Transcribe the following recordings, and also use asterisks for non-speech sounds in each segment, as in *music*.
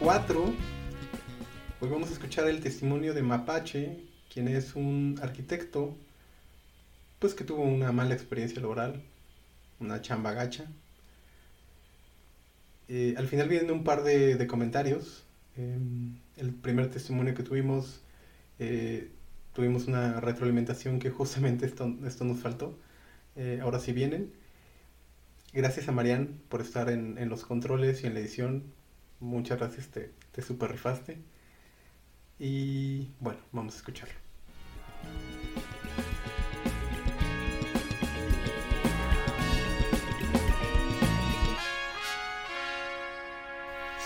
4. Hoy vamos a escuchar el testimonio de Mapache, quien es un arquitecto, pues que tuvo una mala experiencia laboral, una chamba gacha. Eh, al final vienen un par de, comentarios. Em, el primer testimonio que tuvimos, eh, tuvimos una retroalimentación que justamente esto, esto nos faltó. Eh, ahora sí vienen. Gracias a Marian por estar en, los controles y en la edición. Muchas gracias, te, te super rifaste. Y bueno, vamos a escucharlo.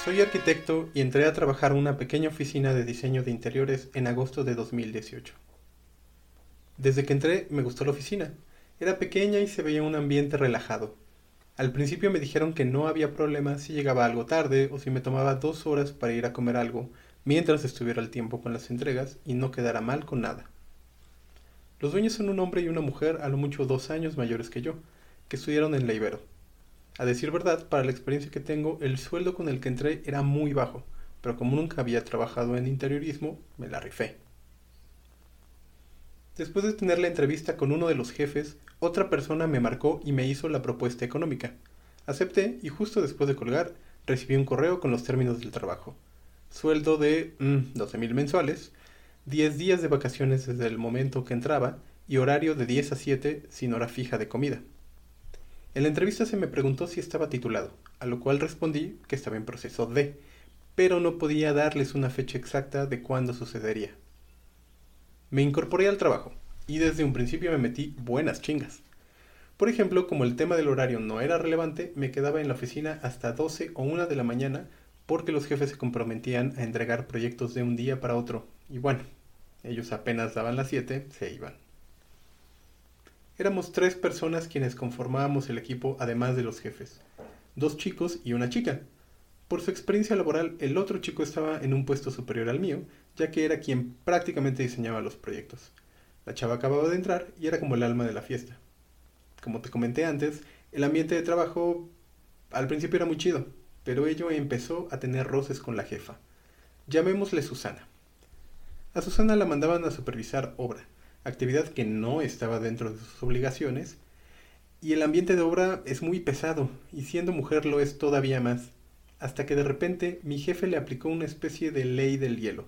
Soy arquitecto y entré a trabajar en una pequeña oficina de diseño de interiores en agosto de 2018. Desde que entré me gustó la oficina. Era pequeña y se veía un ambiente relajado. Al principio me dijeron que no había problema si llegaba algo tarde o si me tomaba dos horas para ir a comer algo mientras estuviera el tiempo con las entregas y no quedara mal con nada. Los dueños son un hombre y una mujer a lo mucho dos años mayores que yo, que estudiaron en la Ibero. A decir verdad, para la experiencia que tengo, el sueldo con el que entré era muy bajo, pero como nunca había trabajado en interiorismo, me la rifé. Después de tener la entrevista con uno de los jefes, otra persona me marcó y me hizo la propuesta económica. Acepté y justo después de colgar recibí un correo con los términos del trabajo. Sueldo de mm, 12 mil mensuales, 10 días de vacaciones desde el momento que entraba y horario de 10 a 7 sin hora fija de comida. En la entrevista se me preguntó si estaba titulado, a lo cual respondí que estaba en proceso de, pero no podía darles una fecha exacta de cuándo sucedería. Me incorporé al trabajo y desde un principio me metí buenas chingas. Por ejemplo, como el tema del horario no era relevante, me quedaba en la oficina hasta 12 o 1 de la mañana porque los jefes se comprometían a entregar proyectos de un día para otro. Y bueno, ellos apenas daban las 7, se iban. Éramos tres personas quienes conformábamos el equipo además de los jefes. Dos chicos y una chica. Por su experiencia laboral, el otro chico estaba en un puesto superior al mío, ya que era quien prácticamente diseñaba los proyectos. La chava acababa de entrar y era como el alma de la fiesta. Como te comenté antes, el ambiente de trabajo al principio era muy chido, pero ello empezó a tener roces con la jefa. Llamémosle Susana. A Susana la mandaban a supervisar obra, actividad que no estaba dentro de sus obligaciones, y el ambiente de obra es muy pesado, y siendo mujer lo es todavía más, hasta que de repente mi jefe le aplicó una especie de ley del hielo.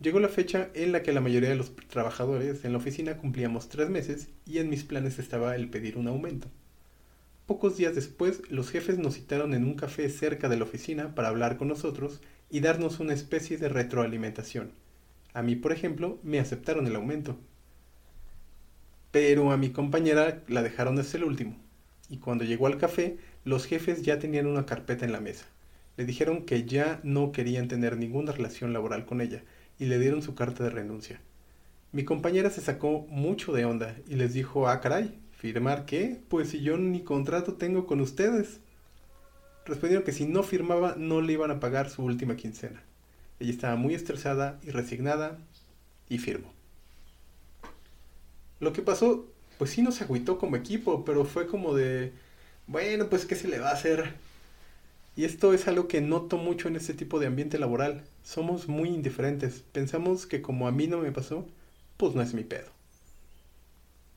Llegó la fecha en la que la mayoría de los trabajadores en la oficina cumplíamos tres meses y en mis planes estaba el pedir un aumento. Pocos días después, los jefes nos citaron en un café cerca de la oficina para hablar con nosotros y darnos una especie de retroalimentación. A mí, por ejemplo, me aceptaron el aumento. Pero a mi compañera la dejaron desde el último. Y cuando llegó al café, los jefes ya tenían una carpeta en la mesa. Le dijeron que ya no querían tener ninguna relación laboral con ella, y le dieron su carta de renuncia. Mi compañera se sacó mucho de onda y les dijo, ah, caray, ¿firmar qué? Pues si yo ni contrato tengo con ustedes. Respondieron que si no firmaba no le iban a pagar su última quincena. Ella estaba muy estresada y resignada y firmó. Lo que pasó, pues sí nos agüitó como equipo, pero fue como de, bueno, pues qué se le va a hacer. Y esto es algo que noto mucho en este tipo de ambiente laboral. Somos muy indiferentes. Pensamos que como a mí no me pasó, pues no es mi pedo.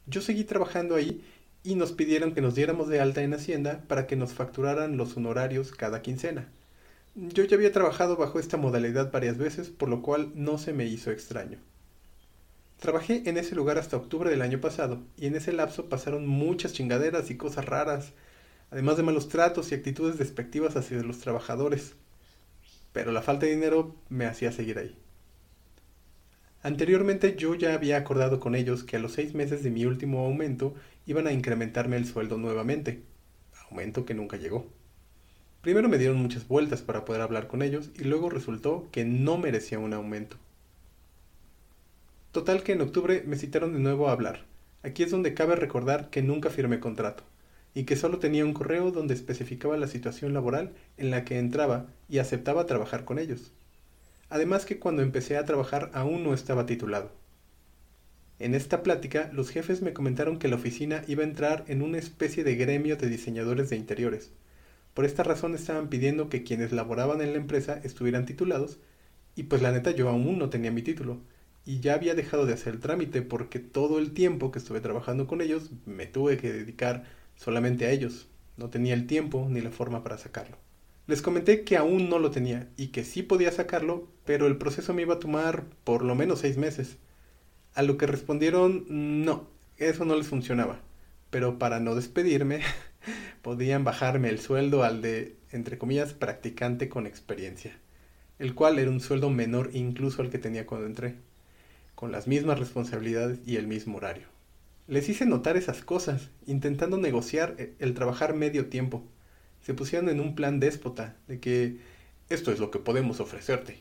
Yo seguí trabajando ahí y nos pidieron que nos diéramos de alta en Hacienda para que nos facturaran los honorarios cada quincena. Yo ya había trabajado bajo esta modalidad varias veces, por lo cual no se me hizo extraño. Trabajé en ese lugar hasta octubre del año pasado, y en ese lapso pasaron muchas chingaderas y cosas raras, además de malos tratos y actitudes despectivas hacia los trabajadores. Pero la falta de dinero me hacía seguir ahí. Anteriormente yo ya había acordado con ellos que a los seis meses de mi último aumento iban a incrementarme el sueldo nuevamente, aumento que nunca llegó. Primero me dieron muchas vueltas para poder hablar con ellos y luego resultó que no merecía un aumento. Total que en octubre me citaron de nuevo a hablar. Aquí es donde cabe recordar que nunca firmé contrato y que solo tenía un correo donde especificaba la situación laboral en la que entraba y aceptaba trabajar con ellos. Además que cuando empecé a trabajar aún no estaba titulado. En esta plática, los jefes me comentaron que la oficina iba a entrar en una especie de gremio de diseñadores de interiores, Por esta razón estaban pidiendo que quienes laboraban en la empresa estuvieran titulados y pues la neta yo aún no tenía mi título y ya había dejado de hacer el trámite porque todo el tiempo que estuve trabajando con ellos me tuve que dedicar solamente a ellos. No tenía el tiempo ni la forma para sacarlo. Les comenté que aún no lo tenía y que sí podía sacarlo, pero el proceso me iba a tomar por lo menos seis meses. A lo que respondieron no, eso no les funcionaba. Pero para no despedirme, *laughs* podían bajarme el sueldo al de, entre comillas, practicante con experiencia, el cual era un sueldo menor incluso al que tenía cuando entré, con las mismas responsabilidades y el mismo horario. Les hice notar esas cosas, intentando negociar e, el trabajar medio tiempo. Se pusieron en un plan déspota de que esto es lo que podemos ofrecerte.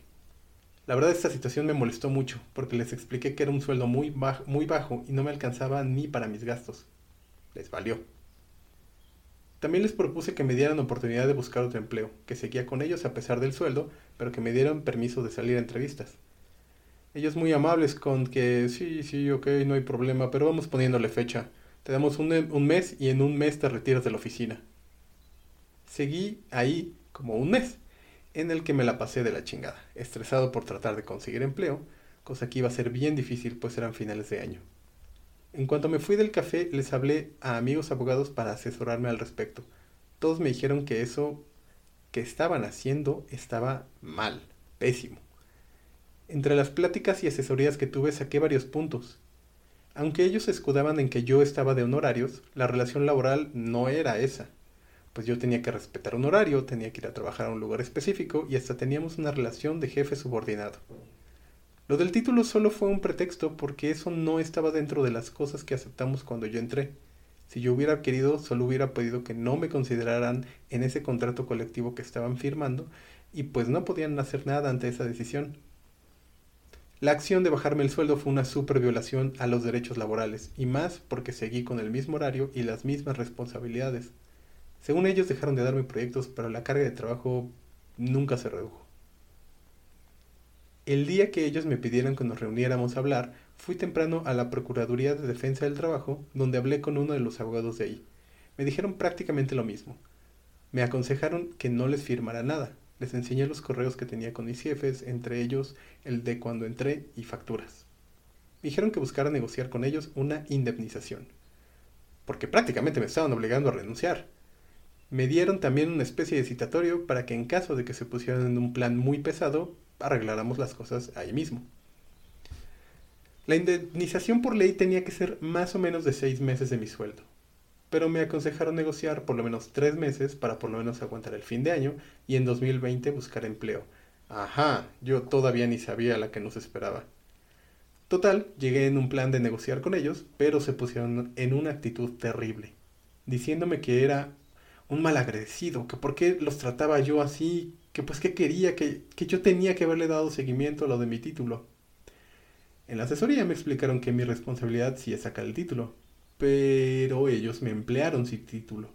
La verdad esta situación me molestó mucho, porque les expliqué que era un sueldo muy bajo, muy bajo y no me alcanzaba ni para mis gastos. Les valió. También les propuse que me dieran oportunidad de buscar otro empleo, que seguía con ellos a pesar del sueldo, pero que me dieran permiso de salir a entrevistas. Ellos muy amables con que sí, sí, ok, no hay problema, pero vamos poniéndole fecha. Te damos un, un mes y en un mes te retiras de la oficina. Seguí ahí como un mes, en el que me la pasé de la chingada, estresado por tratar de conseguir empleo, cosa que iba a ser bien difícil pues eran finales de año. En cuanto me fui del café, les hablé a amigos abogados para asesorarme al respecto. Todos me dijeron que eso que estaban haciendo estaba mal, pésimo. Entre las pláticas y asesorías que tuve saqué varios puntos. Aunque ellos se escudaban en que yo estaba de honorarios, la relación laboral no era esa. Pues yo tenía que respetar un horario, tenía que ir a trabajar a un lugar específico y hasta teníamos una relación de jefe subordinado. Lo del título solo fue un pretexto porque eso no estaba dentro de las cosas que aceptamos cuando yo entré. Si yo hubiera querido, solo hubiera pedido que no me consideraran en ese contrato colectivo que estaban firmando y pues no podían hacer nada ante esa decisión. La acción de bajarme el sueldo fue una super violación a los derechos laborales, y más porque seguí con el mismo horario y las mismas responsabilidades. Según ellos dejaron de darme proyectos, pero la carga de trabajo nunca se redujo. El día que ellos me pidieron que nos reuniéramos a hablar, fui temprano a la Procuraduría de Defensa del Trabajo, donde hablé con uno de los abogados de ahí. Me dijeron prácticamente lo mismo. Me aconsejaron que no les firmara nada, les enseñé los correos que tenía con mis jefes, entre ellos el de cuando entré y facturas. Me dijeron que buscara negociar con ellos una indemnización, porque prácticamente me estaban obligando a renunciar. Me dieron también una especie de citatorio para que en caso de que se pusieran en un plan muy pesado, arregláramos las cosas ahí mismo. La indemnización por ley tenía que ser más o menos de seis meses de mi sueldo pero me aconsejaron negociar por lo menos tres meses para por lo menos aguantar el fin de año y en 2020 buscar empleo. Ajá, yo todavía ni sabía la que nos esperaba. Total, llegué en un plan de negociar con ellos, pero se pusieron en una actitud terrible, diciéndome que era un malagradecido, que por qué los trataba yo así, que pues que quería, que, que yo tenía que haberle dado seguimiento a lo de mi título. En la asesoría me explicaron que mi responsabilidad sí es sacar el título, pero ellos me emplearon sin título.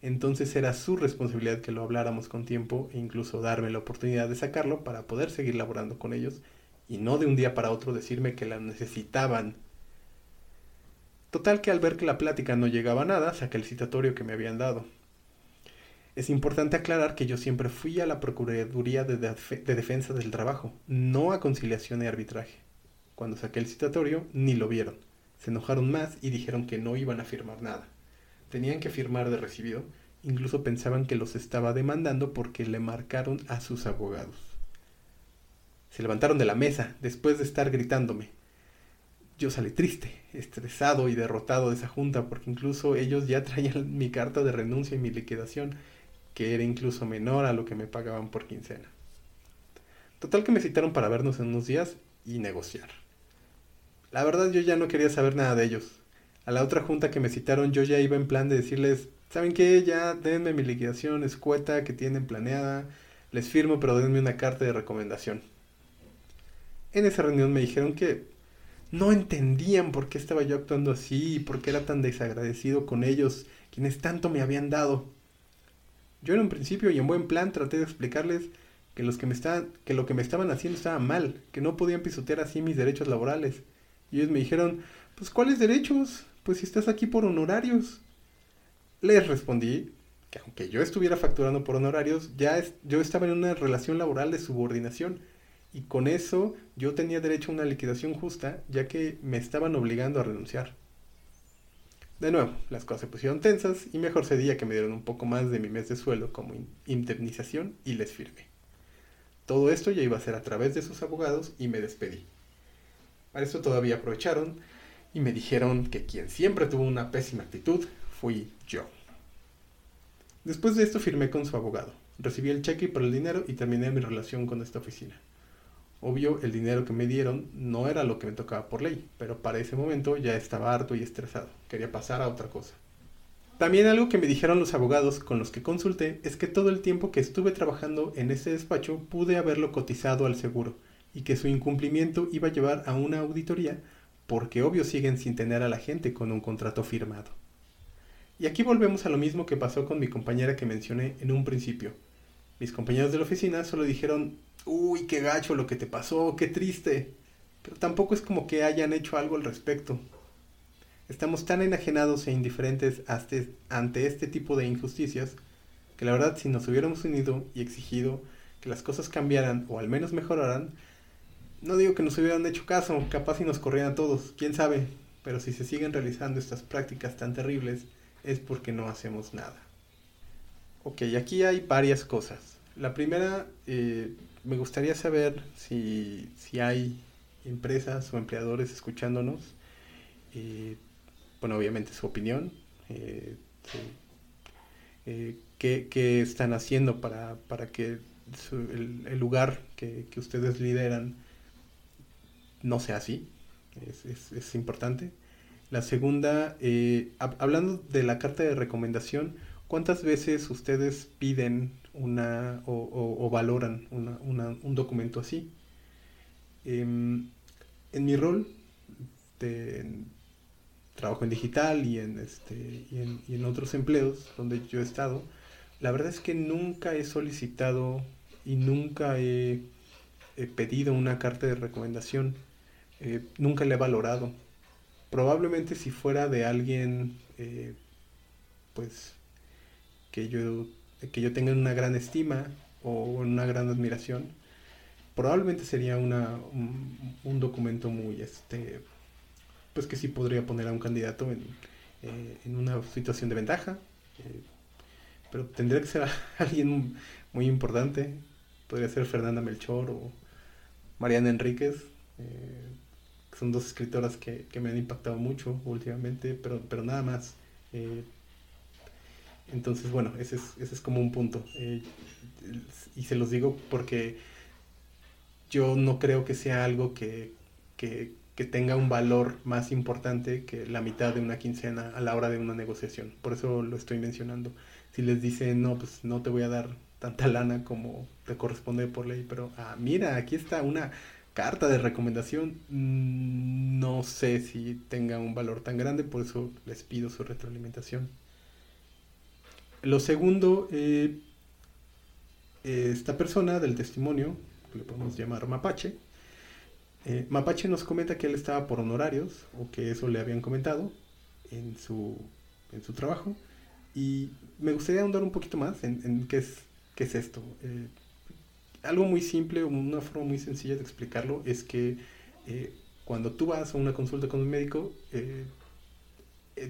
Entonces era su responsabilidad que lo habláramos con tiempo e incluso darme la oportunidad de sacarlo para poder seguir laborando con ellos y no de un día para otro decirme que la necesitaban. Total que al ver que la plática no llegaba a nada, saqué el citatorio que me habían dado. Es importante aclarar que yo siempre fui a la Procuraduría de, de Defensa del Trabajo, no a conciliación y arbitraje. Cuando saqué el citatorio, ni lo vieron. Se enojaron más y dijeron que no iban a firmar nada. Tenían que firmar de recibido, incluso pensaban que los estaba demandando porque le marcaron a sus abogados. Se levantaron de la mesa después de estar gritándome. Yo salí triste, estresado y derrotado de esa junta porque incluso ellos ya traían *laughs* mi carta de renuncia y mi liquidación, que era incluso menor a lo que me pagaban por quincena. Total que me citaron para vernos en unos días y negociar. La verdad yo ya no quería saber nada de ellos. A la otra junta que me citaron yo ya iba en plan de decirles, ¿saben qué? Ya denme mi liquidación escueta que tienen planeada, les firmo pero denme una carta de recomendación. En esa reunión me dijeron que no entendían por qué estaba yo actuando así y por qué era tan desagradecido con ellos, quienes tanto me habían dado. Yo en un principio y en buen plan traté de explicarles que, los que, me estaban, que lo que me estaban haciendo estaba mal, que no podían pisotear así mis derechos laborales y ellos me dijeron, pues ¿cuáles derechos? Pues si estás aquí por honorarios. Les respondí que aunque yo estuviera facturando por honorarios, ya yo estaba en una relación laboral de subordinación y con eso yo tenía derecho a una liquidación justa ya que me estaban obligando a renunciar. De nuevo, las cosas se pusieron tensas y mejor sería que me dieron un poco más de mi mes de sueldo como indemnización y les firmé. Todo esto ya iba a ser a través de sus abogados y me despedí. Para eso todavía aprovecharon y me dijeron que quien siempre tuvo una pésima actitud fui yo. Después de esto firmé con su abogado, recibí el cheque por el dinero y terminé mi relación con esta oficina. Obvio, el dinero que me dieron no era lo que me tocaba por ley, pero para ese momento ya estaba harto y estresado. Quería pasar a otra cosa. También algo que me dijeron los abogados con los que consulté es que todo el tiempo que estuve trabajando en ese despacho pude haberlo cotizado al seguro y que su incumplimiento iba a llevar a una auditoría porque obvio siguen sin tener a la gente con un contrato firmado. Y aquí volvemos a lo mismo que pasó con mi compañera que mencioné en un principio. Mis compañeros de la oficina solo dijeron, uy, qué gacho lo que te pasó, qué triste. Pero tampoco es como que hayan hecho algo al respecto. Estamos tan enajenados e indiferentes ante este tipo de injusticias que la verdad si nos hubiéramos unido y exigido que las cosas cambiaran o al menos mejoraran, no digo que nos hubieran hecho caso, capaz si nos corrían a todos, quién sabe, pero si se siguen realizando estas prácticas tan terribles es porque no hacemos nada. Ok, aquí hay varias cosas. La primera, eh, me gustaría saber si, hay empresas o empleadores escuchándonos. Eh, bueno, obviamente su opinión. Eh, eh, ¿qué, están haciendo para, que el, lugar que, ustedes lideran no sea así? Es, importante. La segunda, hablando de la carta de recomendación, ¿cuántas veces ustedes piden una o, valoran un documento así. Em, en mi rol de trabajo en digital y en, este, y en, otros empleos donde yo he estado, la verdad es que nunca he solicitado y nunca he, pedido una carta de recomendación. Eh, nunca la he valorado. Probablemente si fuera de alguien, eh, pues, que yo que yo tenga una gran estima o una gran admiración, probablemente sería una, un, documento muy, este, pues que sí podría poner a un candidato en, eh, una situación de ventaja, pero tendría que ser *laughs* alguien muy importante, podría ser Fernanda Melchor o Mariana Enríquez, que son dos escritoras que, me han impactado mucho últimamente, pero, pero nada más. Entonces, bueno, ese es, ese es como un punto. Eh, y se los digo porque yo no creo que sea algo que, que, tenga un valor más importante que la mitad de una quincena a la hora de una negociación. Por eso lo estoy mencionando. Si les dicen, no, pues no te voy a dar tanta lana como te corresponde por ley, pero ah, mira, aquí está una carta de recomendación, mm, no sé si tenga un valor tan grande, por eso les pido su retroalimentación. Lo segundo, eh, esta persona del testimonio, que le podemos llamar Mapache, eh, Mapache nos comenta que él estaba por honorarios, o que eso le habían comentado en su, en su trabajo, y me gustaría ahondar un poquito más en, qué, es, qué es esto. Eh, algo muy simple, una forma muy sencilla de explicarlo, es que cuando tú vas a una consulta con un médico,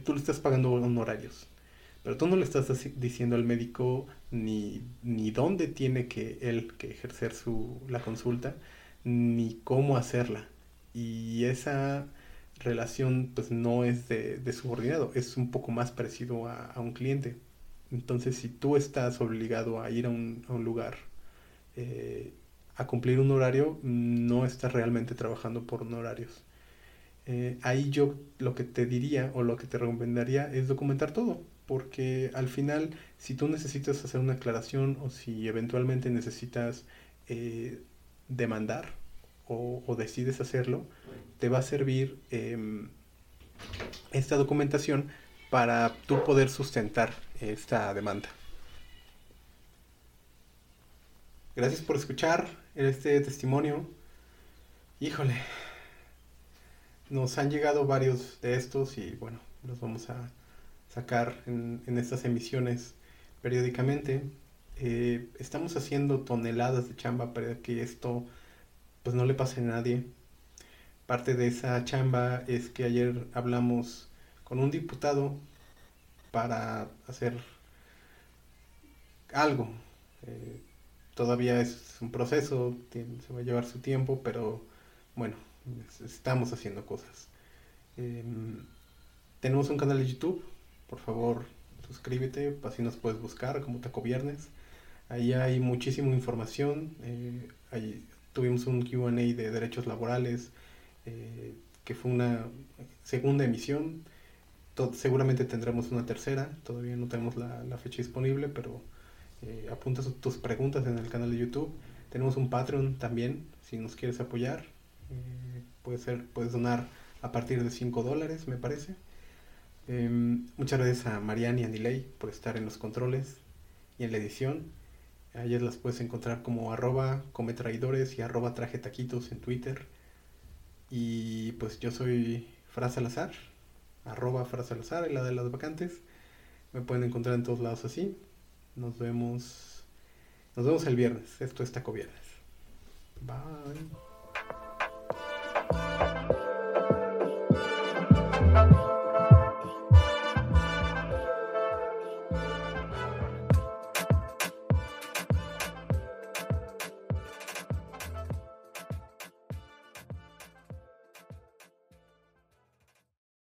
tú le estás pagando honorarios. Pero tú no le estás diciendo al médico ni, ni dónde tiene que él que ejercer su, la consulta, ni cómo hacerla. Y esa relación pues no es de, subordinado, es un poco más parecido a, un cliente. Entonces si tú estás obligado a ir a un, lugar eh, a cumplir un horario, no estás realmente trabajando por honorarios. Eh, ahí yo lo que te diría o lo que te recomendaría es documentar todo porque al final si tú necesitas hacer una aclaración o si eventualmente necesitas eh, demandar o, decides hacerlo, te va a servir em, esta documentación para tú poder sustentar esta demanda. Gracias por escuchar este testimonio. Híjole, nos han llegado varios de estos y bueno, los vamos a sacar en, estas emisiones periódicamente. Eh, estamos haciendo toneladas de chamba para que esto pues no le pase a nadie. Parte de esa chamba es que ayer hablamos con un diputado para hacer algo. Eh, todavía es un proceso, se va a llevar su tiempo, pero bueno, estamos haciendo cosas. Em, tenemos un canal de YouTube, por favor suscríbete, así nos puedes buscar como Taco Viernes. Ahí hay muchísima información, eh, ahí tuvimos un QA de derechos laborales, eh, que fue una segunda emisión. seguramente tendremos una tercera, todavía no tenemos la, la fecha disponible, pero eh, apunta tus preguntas en el canal de YouTube. Tenemos un Patreon también, si nos quieres apoyar. Eh, puede ser, puedes donar a partir de 5 dólares, me parece. Em, muchas gracias a Marianne y a Nilay por estar en los controles y en la edición. A ellas las puedes encontrar como arroba cometraidores y arroba traje taquitos en Twitter. Y pues yo soy Fra Salazar, arroba Fra Salazar, la de las vacantes. Me pueden encontrar en todos lados así. Nos vemos. Nos vemos el viernes. Esto es Taco Viernes. Bye.